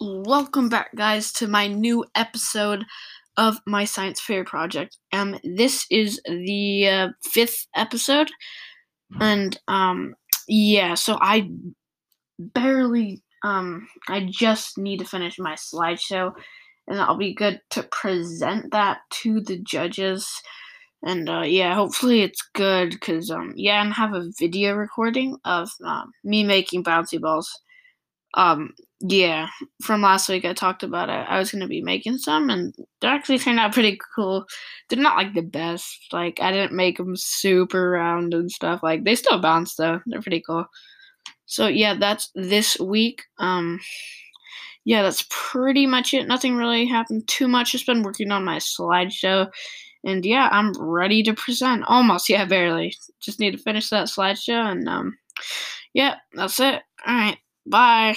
welcome back, guys, to my new episode of my science fair project. Um, this is the uh, fifth episode, and um, yeah, so I barely um, I just need to finish my slideshow, and I'll be good to present that to the judges. And uh, yeah, hopefully it's good because um, yeah, and have a video recording of um, me making bouncy balls. Um, yeah, from last week I talked about it. I was gonna be making some, and they actually turned out pretty cool. They're not like the best. Like I didn't make them super round and stuff. Like they still bounce though. They're pretty cool. So yeah, that's this week. Um, yeah, that's pretty much it. Nothing really happened too much. Just been working on my slideshow, and yeah, I'm ready to present. Almost, yeah, barely. Just need to finish that slideshow, and um, yeah, that's it. All right, bye.